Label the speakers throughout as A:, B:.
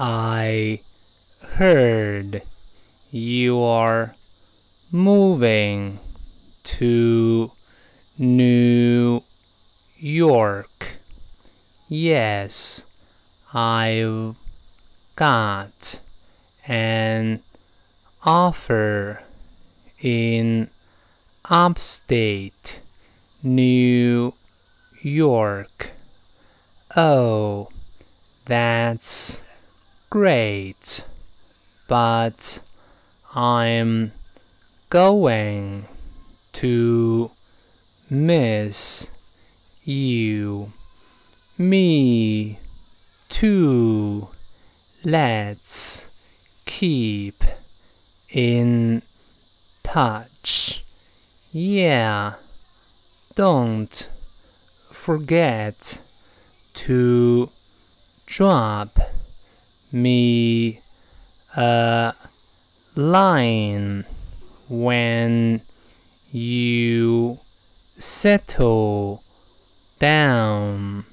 A: I heard you're moving to New York. Yes, I've got an offer in upstate New York. Oh, that's great. But I'm going to miss you. Me too. Let's keep in touch. Yeah, don't forget to drop me a line when you settle down.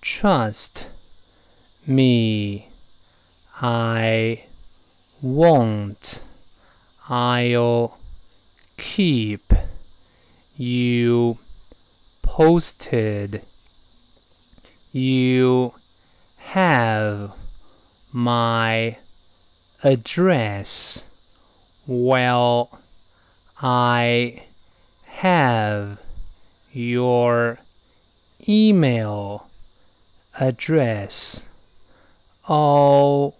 A: Trust me, I won't. I'll keep you posted. You have my address. Well, I have your email address. All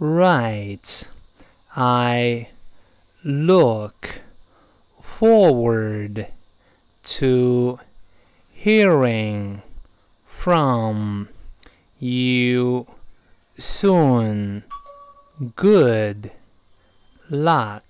A: right. I look forward to hearing from you soon. Good luck.